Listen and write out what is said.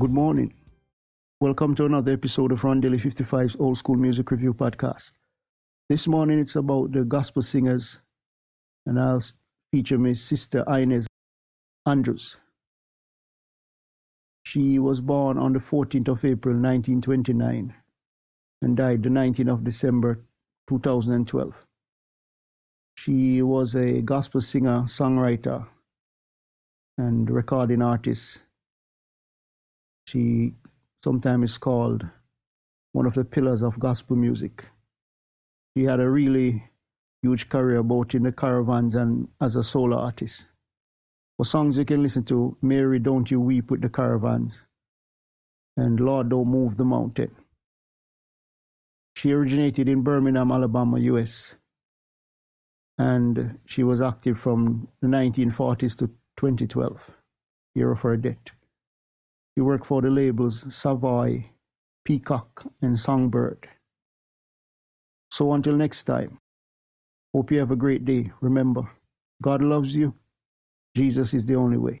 Good morning. Welcome to another episode of Rondelle 55's Old School Music Review Podcast. This morning it's about the gospel singers, and I'll feature my sister Inez Andrews. She was born on the 14th of April 1929 and died the 19th of December 2012. She was a gospel singer, songwriter, and recording artist she sometimes is called one of the pillars of gospel music. She had a really huge career both in the caravans and as a solo artist. For songs you can listen to, Mary, Don't You Weep with the Caravans, and Lord, Don't Move the Mountain. She originated in Birmingham, Alabama, US, and she was active from the 1940s to 2012, year of her death. He worked for the labels Savoy, Peacock, and Songbird. So until next time, hope you have a great day. Remember, God loves you. Jesus is the only way.